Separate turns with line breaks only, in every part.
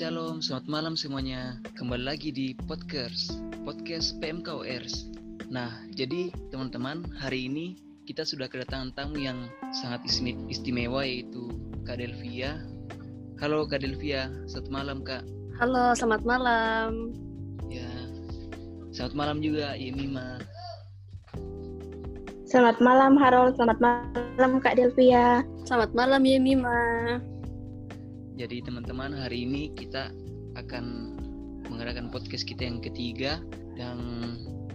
Shalom, selamat malam semuanya. Kembali lagi di podcast podcast PMKORs. Nah, jadi teman-teman, hari ini kita sudah kedatangan tamu yang sangat istimewa yaitu Kak Delvia. Halo Kak Delvia, selamat malam Kak.
Halo, selamat malam.
Ya, selamat malam juga Yemima.
Selamat malam Harold, selamat malam Kak Delvia.
Selamat malam Yemima.
Jadi teman-teman hari ini kita akan mengadakan podcast kita yang ketiga yang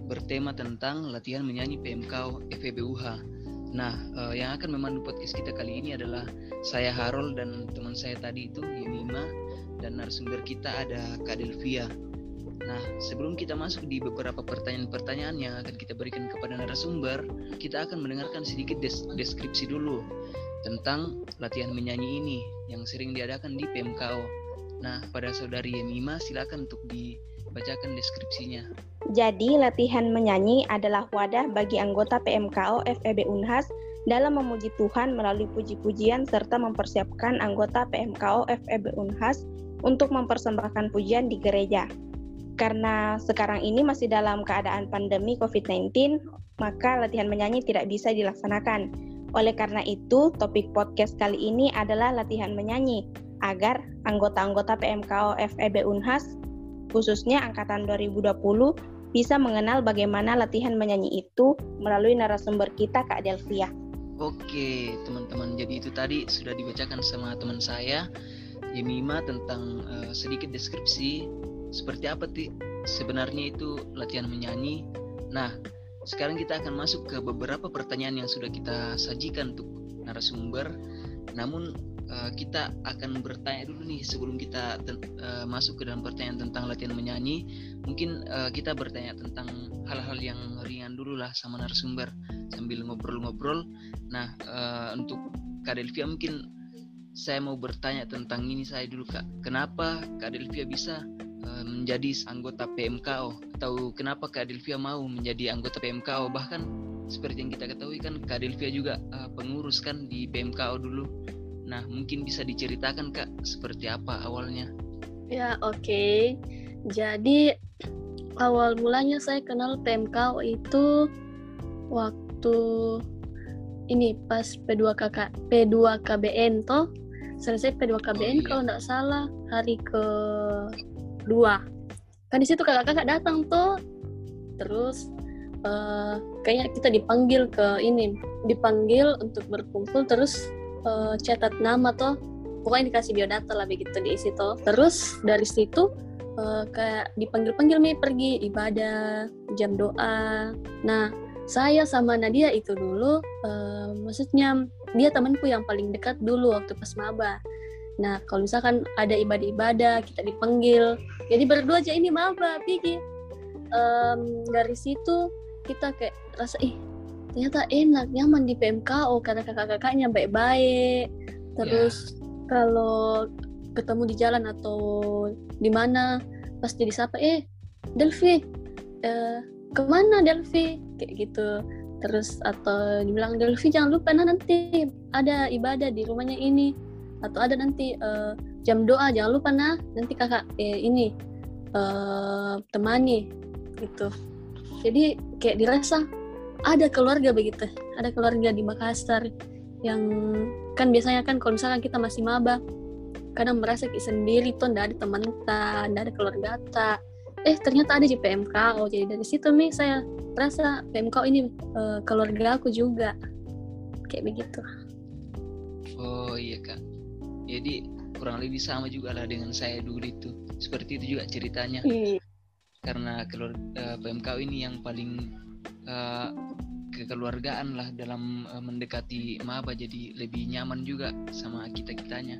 bertema tentang latihan menyanyi PMK FEBUH. Nah, eh, yang akan memandu podcast kita kali ini adalah saya Harold dan teman saya tadi itu Yemima dan narasumber kita ada Kak Delvia. Nah, sebelum kita masuk di beberapa pertanyaan-pertanyaan yang akan kita berikan kepada narasumber, kita akan mendengarkan sedikit des deskripsi dulu tentang latihan menyanyi ini yang sering diadakan di PMKO. Nah, pada saudari Yemima silakan untuk dibacakan deskripsinya.
Jadi, latihan menyanyi adalah wadah bagi anggota PMKO FEB Unhas dalam memuji Tuhan melalui puji-pujian serta mempersiapkan anggota PMKO FEB Unhas untuk mempersembahkan pujian di gereja. Karena sekarang ini masih dalam keadaan pandemi COVID-19, maka latihan menyanyi tidak bisa dilaksanakan. Oleh karena itu, topik podcast kali ini adalah latihan menyanyi agar anggota-anggota PMKO FEB Unhas khususnya angkatan 2020 bisa mengenal bagaimana latihan menyanyi itu melalui narasumber kita Kak Delvia.
Oke, teman-teman. Jadi itu tadi sudah dibacakan sama teman saya Yemima tentang uh, sedikit deskripsi seperti apa sih sebenarnya itu latihan menyanyi. Nah, sekarang kita akan masuk ke beberapa pertanyaan yang sudah kita sajikan untuk narasumber. Namun uh, kita akan bertanya dulu nih sebelum kita uh, masuk ke dalam pertanyaan tentang latihan menyanyi. Mungkin uh, kita bertanya tentang hal-hal yang ringan dulu lah sama narasumber sambil ngobrol-ngobrol. Nah, untuk Kak Delvia mungkin saya mau bertanya tentang ini saya dulu Kak. Kenapa Kak Delvia bisa menjadi anggota PMKO atau kenapa Kak Delvia mau menjadi anggota PMKO bahkan seperti yang kita ketahui kan Kak Delvia juga uh, pengurus kan di PMKO dulu nah mungkin bisa diceritakan Kak seperti apa awalnya
ya oke okay. jadi awal mulanya saya kenal PMKO itu waktu ini pas P2KK P2KBN toh selesai P2KBN oh, iya. kalau nggak salah hari ke dua. Kan di situ kakak-kakak datang tuh. Terus uh, kayaknya kita dipanggil ke ini dipanggil untuk berkumpul terus uh, catat nama tuh pokoknya dikasih biodata lah begitu di situ terus dari situ uh, kayak dipanggil-panggil nih pergi ibadah jam doa. Nah saya sama Nadia itu dulu uh, maksudnya dia temanku yang paling dekat dulu waktu pas maba Nah, kalau misalkan ada ibadah-ibadah, kita dipanggil. Jadi berdua aja ini maba, Pigi. Um, dari situ kita kayak rasa, ih ternyata enak, nyaman di PMKO karena kakak-kakaknya baik-baik. Terus yeah. kalau ketemu di jalan atau di mana pasti disapa, eh Delvi, eh, ke mana Delvi? Kayak gitu. Terus atau dibilang Delvi jangan lupa nah nanti ada ibadah di rumahnya ini atau ada nanti uh, jam doa jangan lupa nah nanti kakak eh, ini uh, temani gitu. Jadi kayak dirasa ada keluarga begitu. Ada keluarga di Makassar yang kan biasanya kan kalau misalkan kita masih maba kadang merasa kayak sendiri tuh ndak ada teman tak ndak ada keluarga tak. Eh ternyata ada di PMK oh jadi dari situ nih saya merasa PMK ini uh, keluarga aku juga. Kayak begitu.
Oh iya kak jadi kurang lebih sama juga lah dengan saya dulu itu. Seperti itu juga ceritanya. Iya. karena keluarga uh, PMK ini yang paling uh, kekeluargaan lah dalam uh, mendekati maba. Jadi lebih nyaman juga sama kita kitanya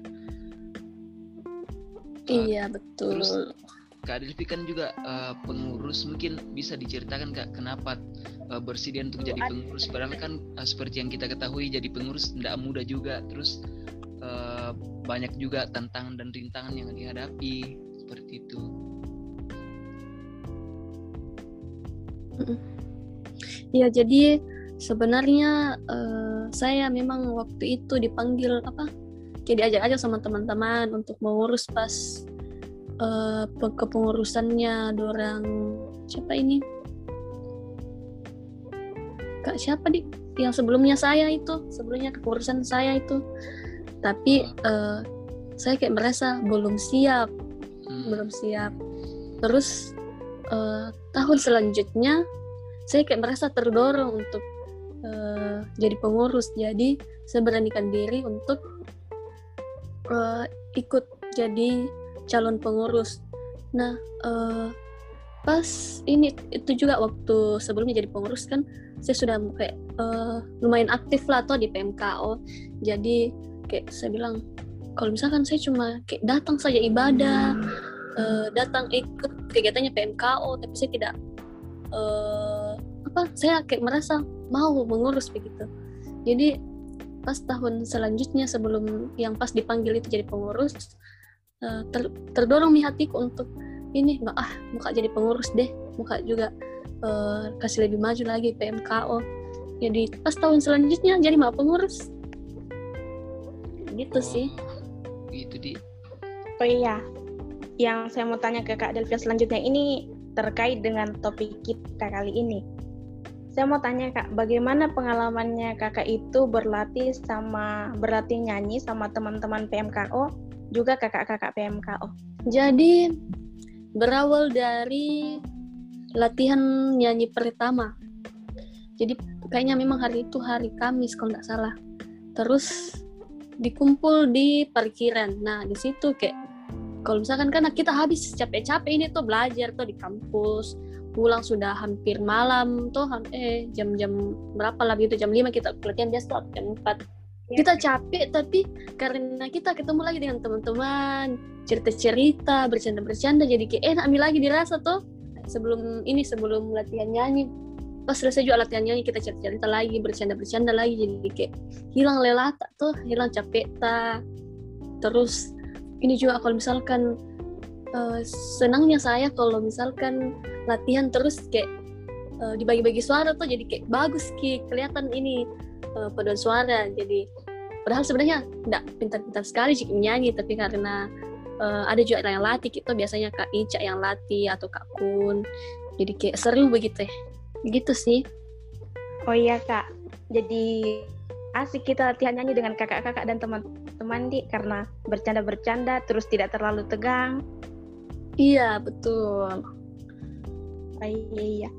uh, iya betul. Terus
Kak Delvi kan juga uh, pengurus. Mungkin bisa diceritakan Kak kenapa uh, bersedia untuk jadi pengurus? Padahal kan uh, seperti yang kita ketahui jadi pengurus tidak mudah juga. Terus uh, banyak juga tantangan dan rintangan yang dihadapi seperti itu.
Ya jadi sebenarnya uh, saya memang waktu itu dipanggil apa? Jadi ajak aja sama teman-teman untuk mengurus pas uh, kepengurusannya dorang siapa ini kak siapa di yang sebelumnya saya itu sebelumnya kepengurusan saya itu tapi uh, saya kayak merasa belum siap. Hmm. belum siap. Terus uh, tahun selanjutnya saya kayak merasa terdorong untuk uh, jadi pengurus. Jadi saya beranikan diri untuk uh, ikut jadi calon pengurus. Nah uh, pas ini itu juga waktu sebelumnya jadi pengurus kan saya sudah kayak uh, lumayan aktif lah atau di PMKO jadi kayak saya bilang kalau misalkan saya cuma kayak datang saja ibadah uh, datang ikut kegiatannya PMKO tapi saya tidak uh, apa saya kayak merasa mau mengurus begitu. Jadi pas tahun selanjutnya sebelum yang pas dipanggil itu jadi pengurus uh, ter, terdorong nih hatiku untuk ini nggak ah muka jadi pengurus deh muka juga uh, kasih lebih maju lagi PMKO jadi pas tahun selanjutnya jadi mau pengurus gitu oh, sih
itu di
oh iya yang saya mau tanya ke Kak Delvia selanjutnya ini terkait dengan topik kita kali ini saya mau tanya kak, bagaimana pengalamannya kakak itu berlatih sama berlatih nyanyi sama teman-teman PMKO, juga kakak-kakak PMKO?
Jadi berawal dari latihan nyanyi pertama. Jadi kayaknya memang hari itu hari Kamis kalau nggak salah. Terus dikumpul di parkiran. Nah di situ kayak kalau misalkan kan kita habis capek-capek ini tuh belajar tuh di kampus pulang sudah hampir malam tuh eh jam-jam berapa lah gitu jam 5 kita latihan dia stop jam 4 ya. kita capek tapi karena kita ketemu lagi dengan teman-teman cerita-cerita bercanda-bercanda jadi kayak enak ambil lagi dirasa tuh sebelum ini sebelum latihan nyanyi pas selesai juga latihan nyanyi kita cerita-cerita lagi bercanda-bercanda lagi jadi kayak hilang lelah tak tuh hilang capek tak terus ini juga kalau misalkan uh, senangnya saya kalau misalkan latihan terus kayak uh, dibagi-bagi suara tuh jadi kayak bagus ki. Kelihatan ini uh, paduan suara. Jadi padahal sebenarnya tidak pintar-pintar sekali sih nyanyi tapi karena uh, ada juga yang latih itu biasanya kak Ica yang latih atau kak Kun. Jadi kayak seru begitu ya gitu sih
oh iya kak jadi asik kita latihan nyanyi dengan kakak-kakak dan teman-teman di karena bercanda-bercanda terus tidak terlalu tegang
Iya betul.
Oh, iya iya.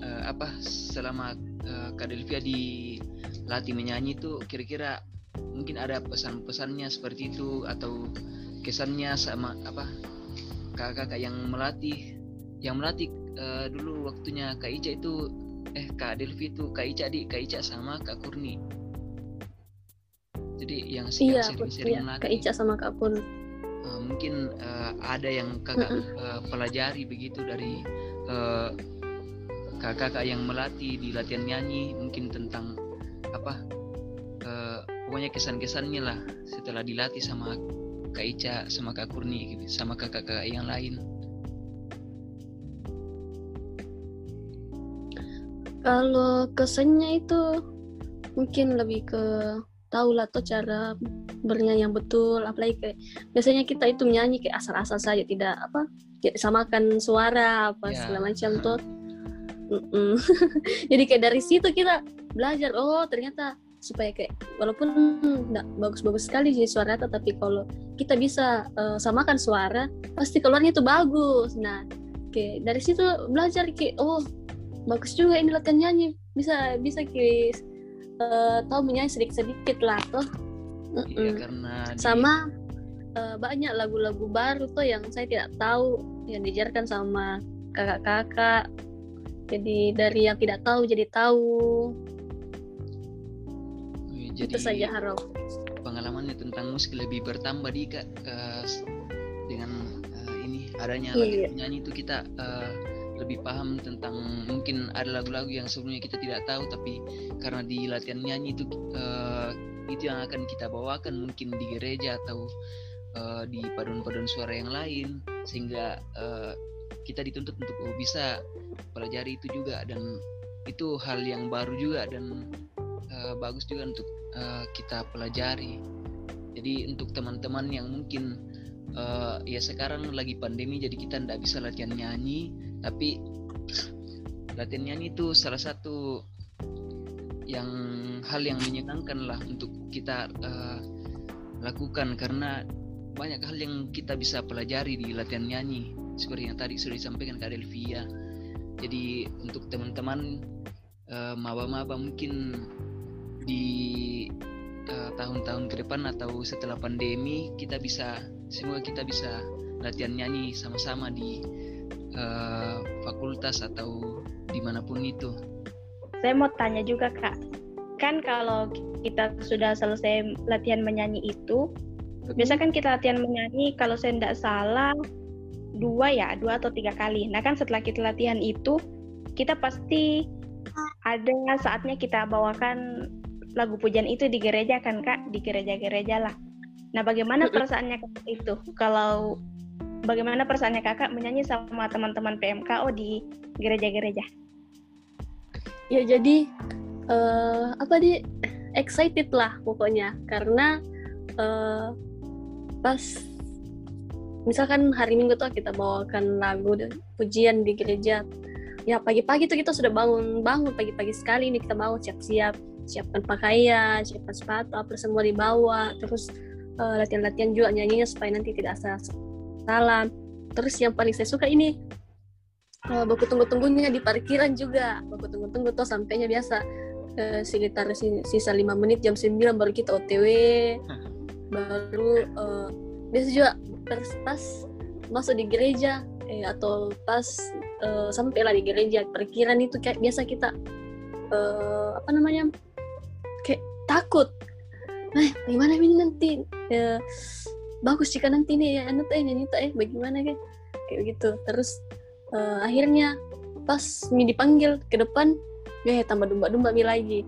Uh, apa selama uh, Kak Delvia dilatih menyanyi itu kira-kira mungkin ada pesan-pesannya seperti itu atau kesannya sama apa kakak-kakak yang melatih yang melatih uh, dulu waktunya Kak Ica itu eh Kak Delvi itu Kak Ica di Kak Ica sama Kak Kurni. Jadi yang
iya, sering-sering iya, melatih Kak Ica sama Kak Kurni.
Uh, mungkin uh, ada yang kakak uh, pelajari begitu dari uh, kakak-kakak yang melatih di latihan nyanyi mungkin tentang apa uh, pokoknya kesan-kesannya lah setelah dilatih sama Kak Ica sama Kak Kurni gitu, sama kakak-kakak yang lain
kalau kesannya itu mungkin lebih ke tahu lah tuh cara bernyanyi yang betul. Apalagi kayak biasanya kita itu menyanyi kayak asal-asal saja tidak apa tidak samakan suara apa yeah. segala macam tuh jadi kayak dari situ kita belajar oh ternyata supaya kayak walaupun nggak bagus-bagus sekali sih suara tapi kalau kita bisa uh, samakan suara pasti keluarnya itu bagus. Nah kayak dari situ belajar kayak oh bagus juga ini latihan nyanyi bisa bisa kayak uh, tahu menyanyi sedikit-sedikit lah tuh.
Iya karena
sama uh, banyak lagu-lagu baru tuh yang saya tidak tahu yang diajarkan sama kakak-kakak. Jadi dari yang tidak tahu jadi tahu.
Jadi, itu saja harap. Pengalamannya tentang musik lebih bertambah di kak uh, dengan uh, ini adanya iya. nyanyi itu kita uh, lebih paham tentang mungkin ada lagu-lagu yang sebelumnya kita tidak tahu tapi karena di latihan nyanyi itu uh, itu yang akan kita bawakan mungkin di gereja atau uh, di paduan-paduan suara yang lain sehingga uh, kita dituntut untuk bisa pelajari itu juga dan itu hal yang baru juga dan uh, bagus juga untuk uh, kita pelajari. Jadi untuk teman-teman yang mungkin uh, ya sekarang lagi pandemi jadi kita tidak bisa latihan nyanyi tapi latihan nyanyi itu salah satu yang hal yang menyenangkan lah untuk kita uh, lakukan. Karena banyak hal yang kita bisa pelajari di latihan nyanyi seperti yang tadi sudah disampaikan Kak Delvia. Jadi untuk teman-teman uh, maba-maba mungkin di tahun tahun-tahun ke depan atau setelah pandemi kita bisa semoga kita bisa latihan nyanyi sama-sama di uh, fakultas atau di mana pun itu.
Saya mau tanya juga kak, kan kalau kita sudah selesai latihan menyanyi itu, hmm. biasa kan kita latihan menyanyi kalau saya tidak salah dua ya, dua atau tiga kali. Nah kan setelah kita latihan itu, kita pasti ada saatnya kita bawakan lagu pujian itu di gereja kan kak, di gereja-gereja lah. Nah bagaimana perasaannya itu? Kalau bagaimana perasaannya kakak menyanyi sama teman-teman PMKO di gereja-gereja?
Ya jadi uh, apa di excited lah pokoknya. Karena uh, pas misalkan hari Minggu tuh kita bawakan lagu dan pujian di gereja. Ya pagi-pagi tuh kita sudah bangun bangun pagi-pagi sekali ini kita bangun siap-siap siapkan pakaian siapkan sepatu apa semua dibawa. Terus uh, latihan-latihan juga nyanyinya supaya nanti tidak salah salam. Terus yang paling saya suka ini uh, baku tunggu-tunggunya di parkiran juga. Baku tunggu-tunggu tuh sampainya biasa uh, sekitar sisa lima menit jam 9 baru kita OTW baru uh, biasa juga pas, pas masuk di gereja eh, atau pas uh, sampai lah di gereja perkiraan itu kayak biasa kita uh, apa namanya kayak takut. Nah gimana ini nanti bagus jika nanti nih ya anu teh nyanyi teh bagaimana kan kayak gitu. Terus uh, akhirnya pas mi dipanggil ke depan ya tambah domba-domba mi lagi.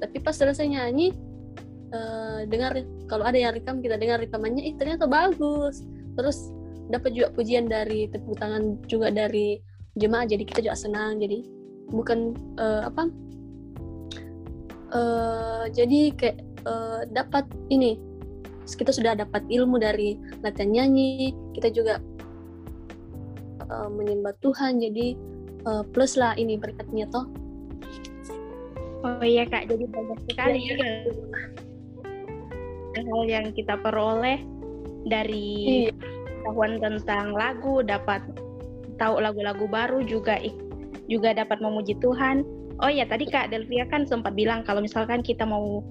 Tapi pas selesai nyanyi uh, dengar kalau ada yang rekam kita dengar rekamannya ih ternyata bagus. Terus dapat juga pujian dari tepuk tangan juga dari jemaah jadi kita juga senang jadi bukan uh, apa uh, jadi kayak uh, dapat ini kita sudah dapat ilmu dari latihan nyanyi kita juga uh, menyembah Tuhan jadi uh, plus lah ini berkatnya toh
Oh iya kak, jadi banyak sekali ya, ya. hal yang kita peroleh dari iya. tentang lagu, dapat tahu lagu-lagu baru juga juga dapat memuji Tuhan. Oh iya tadi kak Delvia kan sempat bilang kalau misalkan kita mau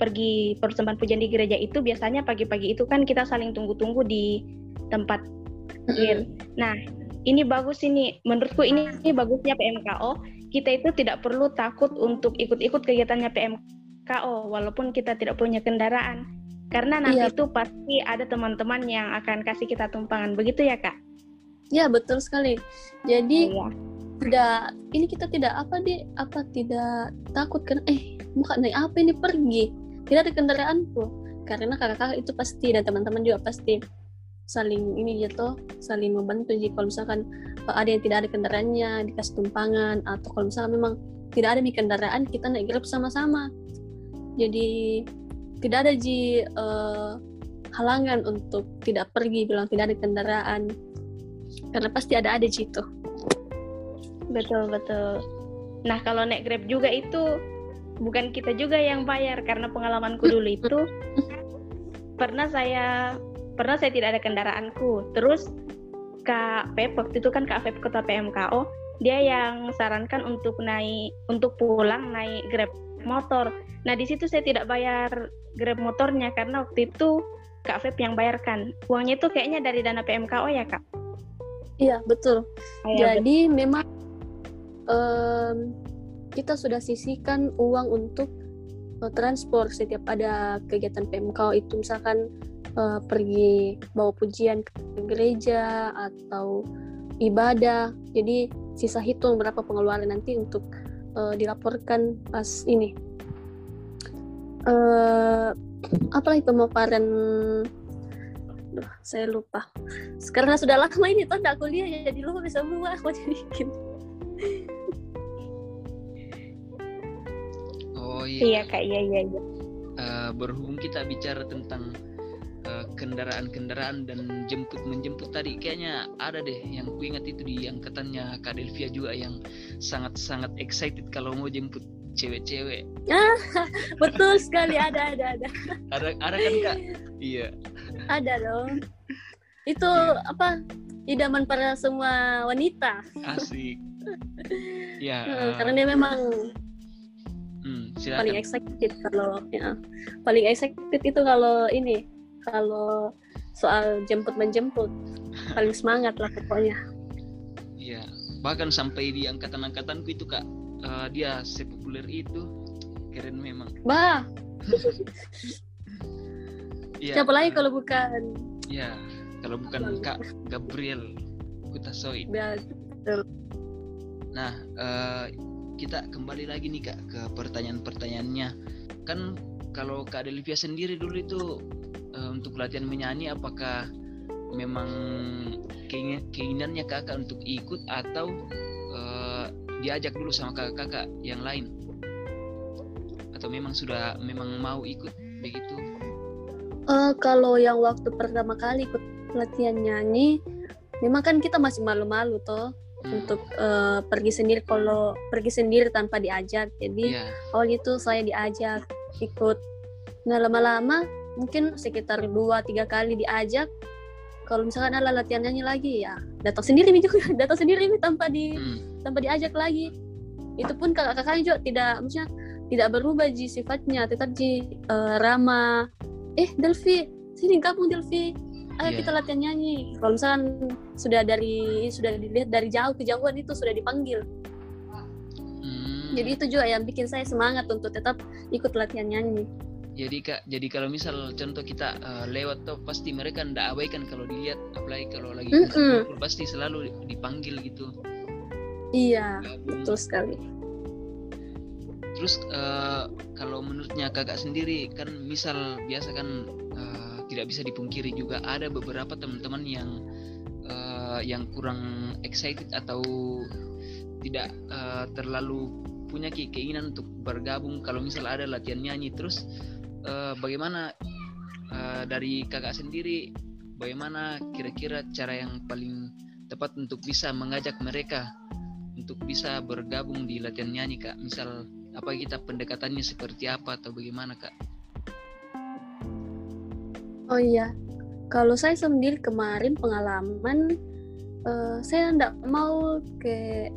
pergi persembahan pujian di gereja itu biasanya pagi-pagi itu kan kita saling tunggu-tunggu di tempat air. Nah, ini bagus ini menurutku ini, ini bagusnya PMKO kita itu tidak perlu takut untuk ikut-ikut kegiatannya PMKO walaupun kita tidak punya kendaraan karena nanti iya. itu pasti ada teman-teman yang akan kasih kita tumpangan begitu ya kak?
Ya betul sekali. Jadi iya. tidak ini kita tidak apa di apa tidak takut kan eh muka naik apa ini pergi tidak ada kendaraan tuh karena kakak-kakak itu pasti dan teman-teman juga pasti saling ini gitu saling membantu. Jika kalau misalkan uh, ada yang tidak ada kendaraannya dikasih tumpangan atau kalau misalkan memang tidak ada nih kendaraan kita naik grab sama-sama. Jadi tidak ada ji uh, halangan untuk tidak pergi bilang tidak ada kendaraan. Karena pasti ada ada itu
betul betul. Nah kalau naik grab juga itu bukan kita juga yang bayar karena pengalamanku dulu itu pernah saya pernah saya tidak ada kendaraanku terus Kak Pep waktu itu kan Kak Pep Kota PMKO dia yang sarankan untuk naik untuk pulang naik Grab motor. Nah di situ saya tidak bayar Grab motornya karena waktu itu Kak Feb yang bayarkan. Uangnya itu kayaknya dari dana PMKO ya Kak?
Iya betul. Oh, ya, Jadi betul. memang um, kita sudah sisihkan uang untuk uh, transport setiap ada kegiatan PMKO itu misalkan uh, pergi bawa pujian ke gereja atau ibadah. Jadi sisa hitung berapa pengeluaran nanti untuk uh, dilaporkan pas ini. Uh, apa lagi pemaparan Duh, saya lupa. Sekarang sudah lama ini tuh kuliah jadi lupa bisa semua aku jadi
Oh iya.
Iya kak, iya iya. iya.
Uh, berhubung kita bicara tentang kendaraan-kendaraan dan jemput menjemput tadi kayaknya ada deh yang ku ingat itu di angkatannya Kak Delvia juga yang sangat-sangat excited kalau mau jemput cewek-cewek.
Betul sekali ada ada ada.
Ada ada kan Kak? Iya.
Ada dong. Itu apa? Idaman para semua wanita.
Asik. Ya.
Hmm,
eh,
Karena dia memang
hmm,
paling excited kalau ya paling excited itu kalau ini kalau soal jemput menjemput paling semangat lah pokoknya.
Iya. Bahkan sampai di angkatan-angkatanku itu Kak, eh, dia sepopuler itu. Keren memang.
Bah,
Iya.
siapa lagi kalau bukan
Ya, kalau bukan Kak Gabriel Kutasoid.
Ya,
Nah, eh, kita kembali lagi nih Kak ke pertanyaan-pertanyaannya. Kan kalau Kak Delvia sendiri dulu itu eh, untuk latihan menyanyi apakah memang keingin- keinginannya Kakak untuk ikut atau eh, diajak dulu sama kakak-kakak yang lain? Atau memang sudah memang mau ikut begitu?
Eh, kalau yang waktu pertama kali ikut latihan nyanyi, memang kan kita masih malu-malu toh untuk eh, pergi sendiri kalau pergi sendiri tanpa diajak. Jadi
Iya.
awal itu saya diajak ikut. Nah lama-lama mungkin sekitar dua tiga kali diajak. Kalau misalkan ada latihan nyanyi lagi ya datang sendiri juga, datang sendiri tanpa di
Hmm,
tanpa diajak lagi. Itu pun kakak-kakaknya juga tidak maksudnya tidak berubah ji sifatnya, tetap ji eh, ramah. Eh Delvi, sini kamu Delvi. Ayo
Iya.
kita latihan nyanyi. Kalau misalkan sudah dari sudah dilihat dari jauh kejauhan itu sudah dipanggil.
hmm.
Jadi itu juga yang bikin saya semangat untuk tetap ikut latihan nyanyi.
Jadi kak, jadi kalau misal contoh kita eh, lewat tuh pasti mereka ndak abaikan kalau dilihat, apalagi kalau lagi
Mm-mm.
kumpul-kumpul, pasti selalu dipanggil gitu.
Iya,
Gabung.
betul sekali.
Terus eh, kalau menurutnya kakak sendiri kan misal biasa kan eh, tidak bisa dipungkiri juga ada beberapa teman-teman yang eh, yang kurang excited atau tidak eh, terlalu punya ke- keinginan untuk bergabung. Kalau misal ada latihan nyanyi terus eh, bagaimana eh, dari kakak sendiri bagaimana kira-kira cara yang paling tepat untuk bisa mengajak mereka untuk bisa bergabung di latihan nyanyi kak? Misal apa kita pendekatannya seperti apa atau bagaimana kak
Oh iya, kalau saya sendiri kemarin pengalaman, eh, saya tidak mau ke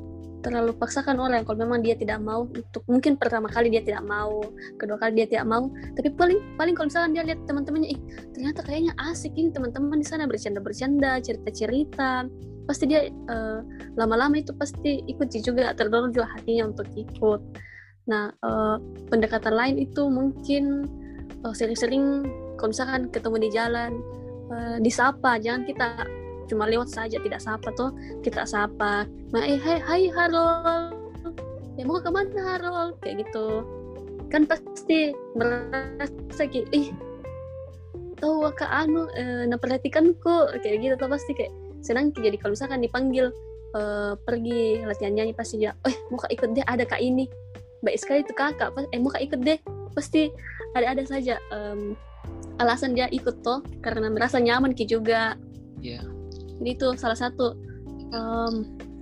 terlalu paksakan orang. Kalau memang dia tidak mau untuk mungkin pertama kali dia tidak mau kedua kali dia tidak mau. Tapi paling paling kalau misalkan dia lihat teman-temannya ih ternyata kayaknya asik ini teman-teman di sana bercanda-bercanda cerita-cerita. Pasti dia eh, lama-lama itu pasti ikut juga terdorong juga hatinya untuk ikut. Nah eh, pendekatan lain itu mungkin sering-sering kalau misalkan ketemu di jalan eh, disapa jangan kita cuma lewat saja tidak sapa tuh kita sapa nah eh hai hai Harol ya mau ke mana Harol kayak gitu. Kan pasti merasa kayak ih tahu kak anu eh, memperhatikanku. Kayak gitu tuh pasti kayak senang jadi kalau misalkan dipanggil eh, pergi latihan nyanyi pasti dia eh mau kak ikut deh ada kak ini. Baik sekali tuh kakak eh mau kak ikut deh. Pasti ada ada saja em, alasan dia ikut toh karena merasa nyaman ki juga.
Ya
jadi itu salah satu em,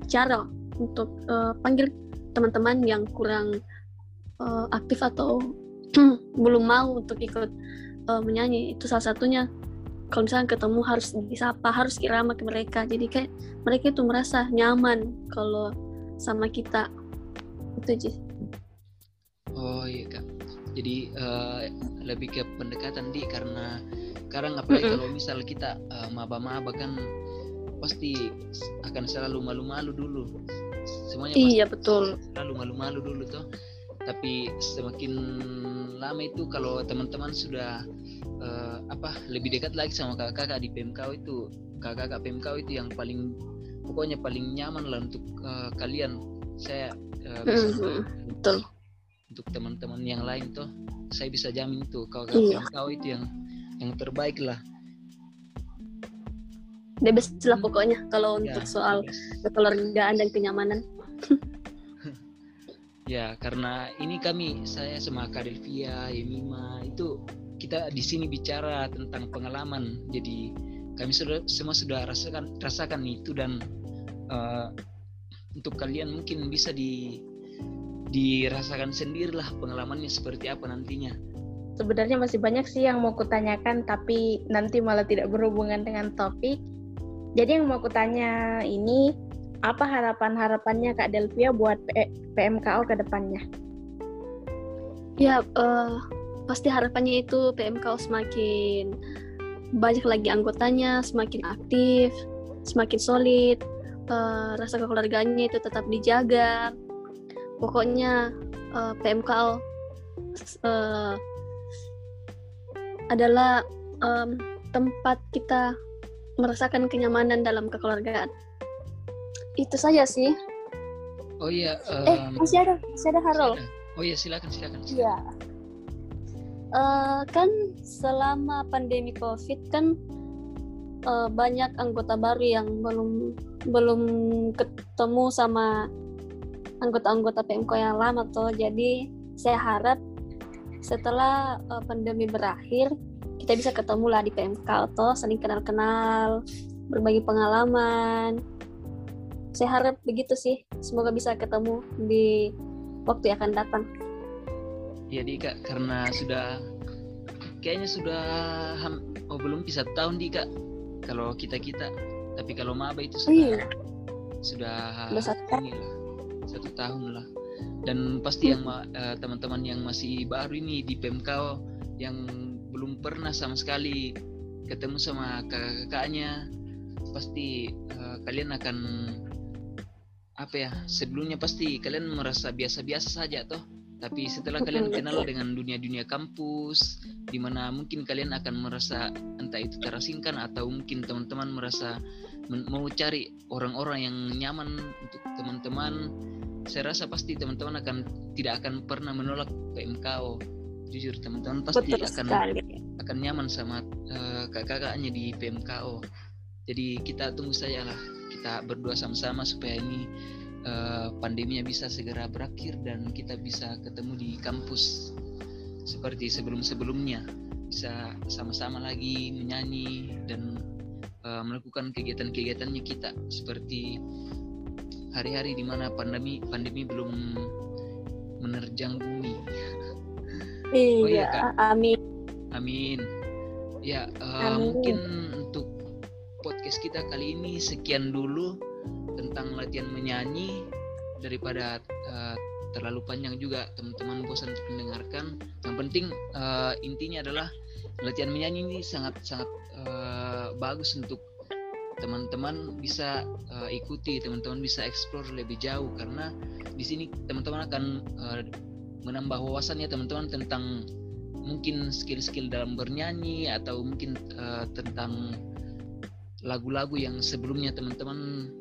cara untuk eh, panggil teman-teman yang kurang eh, aktif atau belum mau untuk ikut eh, menyanyi. Itu salah satunya. Kalau misalnya ketemu harus disapa harus kirama ke mereka. Jadi kayak mereka itu merasa nyaman kalau sama kita. Itu sih
oh iya kak jadi eh, lebih ke pendekatan di karena sekarang apalagi
Mm-mm.
kalau misal kita eh, maba-maba kan pasti akan selalu malu-malu dulu. Semuanya pasti
iya betul.
selalu malu-malu dulu tuh. Tapi semakin lama itu kalau teman-teman sudah eh, apa lebih dekat lagi sama kakak-kakak di PMKW itu kakak-kakak PMKW itu yang paling pokoknya paling nyaman lah untuk eh, kalian. Saya eh, bisa
Mhm, betul
untuk teman-teman yang lain tuh saya bisa jamin tuh kalau
Iya.
PMKW itu yang yang terbaik lah.
Best lah pokoknya kalau
Ya,
untuk soal kekeluargaan dan kenyamanan.
Ya, karena ini kami saya sama Delvia, Yemima itu kita di sini bicara tentang pengalaman. Jadi kami sudah semua sudah rasakan rasakan itu dan uh, untuk kalian mungkin bisa di dirasakan sendirilah pengalamannya seperti apa nantinya
sebenarnya masih banyak sih yang mau kutanyakan tapi nanti malah tidak berhubungan dengan topik jadi yang mau kutanya ini apa harapan-harapannya Kak Delvia buat PMKO ke depannya?
Ya, uh, pasti harapannya itu PMKO semakin banyak lagi anggotanya, semakin aktif, semakin solid, uh, rasa kekeluarganya itu tetap dijaga. Pokoknya uh, PMKO uh, adalah um, tempat kita merasakan kenyamanan dalam kekeluargaan. Itu saja sih.
Oh iya
um, eh masih ada masih ada Harol
oh iya silakan silakan
iya. Uh, kan selama pandemi covid kan uh, banyak anggota baru yang belum belum ketemu sama anggota-anggota PMK yang lama tuh. Jadi saya harap setelah uh, pandemi berakhir kita bisa ketemu lah di PMK atau saling kenal-kenal berbagi pengalaman. Saya harap begitu sih. Semoga bisa ketemu di waktu yang akan datang.
Ya Dika karena sudah kayaknya sudah oh belum bisa tahun Dika kalau kita kita tapi kalau maba itu sudah iya. sudah
satu tahun.
Satu tahun lah. Dan pasti yang uh, teman-teman yang masih baru ini di PMK yang belum pernah sama sekali ketemu sama kakak-kakaknya pasti uh, kalian akan apa ya sebelumnya pasti kalian merasa biasa-biasa saja toh tapi setelah kalian kenal dengan dunia-dunia kampus di mana mungkin kalian akan merasa entah itu terasingkan atau mungkin teman-teman merasa mau cari orang-orang yang nyaman untuk teman-teman saya rasa pasti teman-teman akan tidak akan pernah menolak PMKO jujur teman-teman pasti Betul akan sekali. akan nyaman sama uh, kakak-kakaknya di PMKO jadi kita tunggu saja lah kita berdua sama-sama supaya ini uh, pandeminya bisa segera berakhir dan kita bisa ketemu di kampus seperti sebelum-sebelumnya bisa sama-sama lagi menyanyi dan uh, melakukan kegiatan-kegiatannya kita seperti hari-hari di mana pandemi pandemi belum menerjang bumi.
Iya, oh, iya amin.
Amin. Ya, uh, amin. mungkin podcast kita kali ini sekian dulu tentang latihan menyanyi daripada uh, terlalu panjang juga teman-teman bosan untuk mendengarkan. Yang penting uh, intinya adalah latihan menyanyi ini sangat sangat uh, bagus untuk teman-teman bisa uh, ikuti, teman-teman bisa explore lebih jauh karena di sini teman-teman akan uh, menambah wawasannya teman-teman tentang mungkin skill-skill dalam bernyanyi atau mungkin uh, tentang lagu-lagu yang sebelumnya teman-teman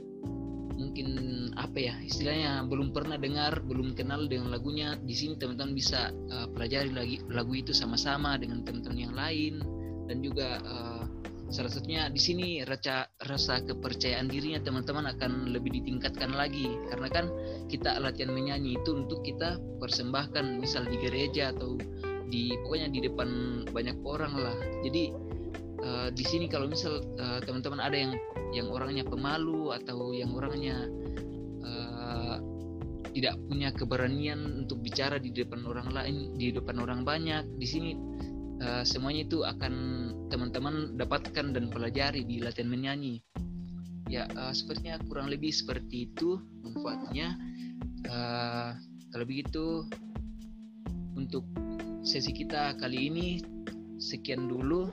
mungkin apa ya istilahnya belum pernah dengar belum kenal dengan lagunya di sini teman-teman bisa uh, pelajari lagi lagu itu sama-sama dengan teman-teman yang lain. Dan juga uh, salah satunya di sini rasa rasa kepercayaan dirinya teman-teman akan lebih ditingkatkan lagi. Karena kan kita latihan menyanyi itu untuk kita persembahkan misal di gereja atau di pokoknya di depan banyak orang lah. Jadi uh, di sini kalau misal uh, teman-teman ada yang yang orangnya pemalu atau yang orangnya uh, tidak punya keberanian untuk bicara di depan orang lain di depan orang banyak di sini uh, semuanya itu akan teman-teman dapatkan dan pelajari di latihan menyanyi. Ya uh, sepertinya kurang lebih seperti itu manfaatnya. Uh, kalau begitu untuk sesi kita kali ini sekian dulu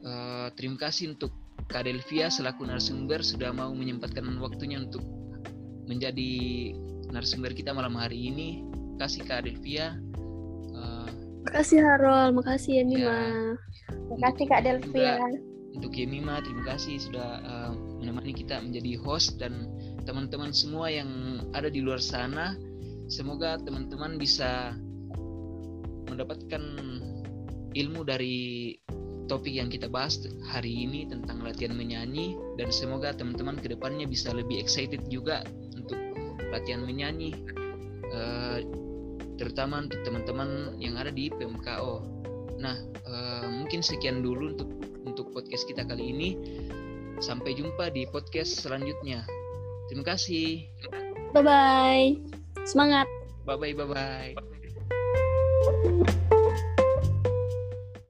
Uh, terima kasih untuk Kak Delvia selaku narasumber sudah mau menyempatkan waktunya untuk menjadi narasumber kita malam hari ini. Kasih Kak Delvia.
Uh, makasih Harol, makasih ya Nima. Ya,
makasih Kak Delvia.
Untuk Yemima, terima kasih sudah uh, menemani kita menjadi host dan teman-teman semua yang ada di luar sana. Semoga teman-teman bisa mendapatkan ilmu dari topik yang kita bahas hari ini tentang latihan menyanyi dan semoga teman-teman ke depannya bisa lebih excited juga untuk latihan menyanyi uh, terutama untuk teman-teman yang ada di PMKO. Nah uh, mungkin sekian dulu untuk untuk podcast kita kali ini. Sampai jumpa di podcast selanjutnya. Terima kasih.
Bye bye. Semangat.
Bye bye bye bye.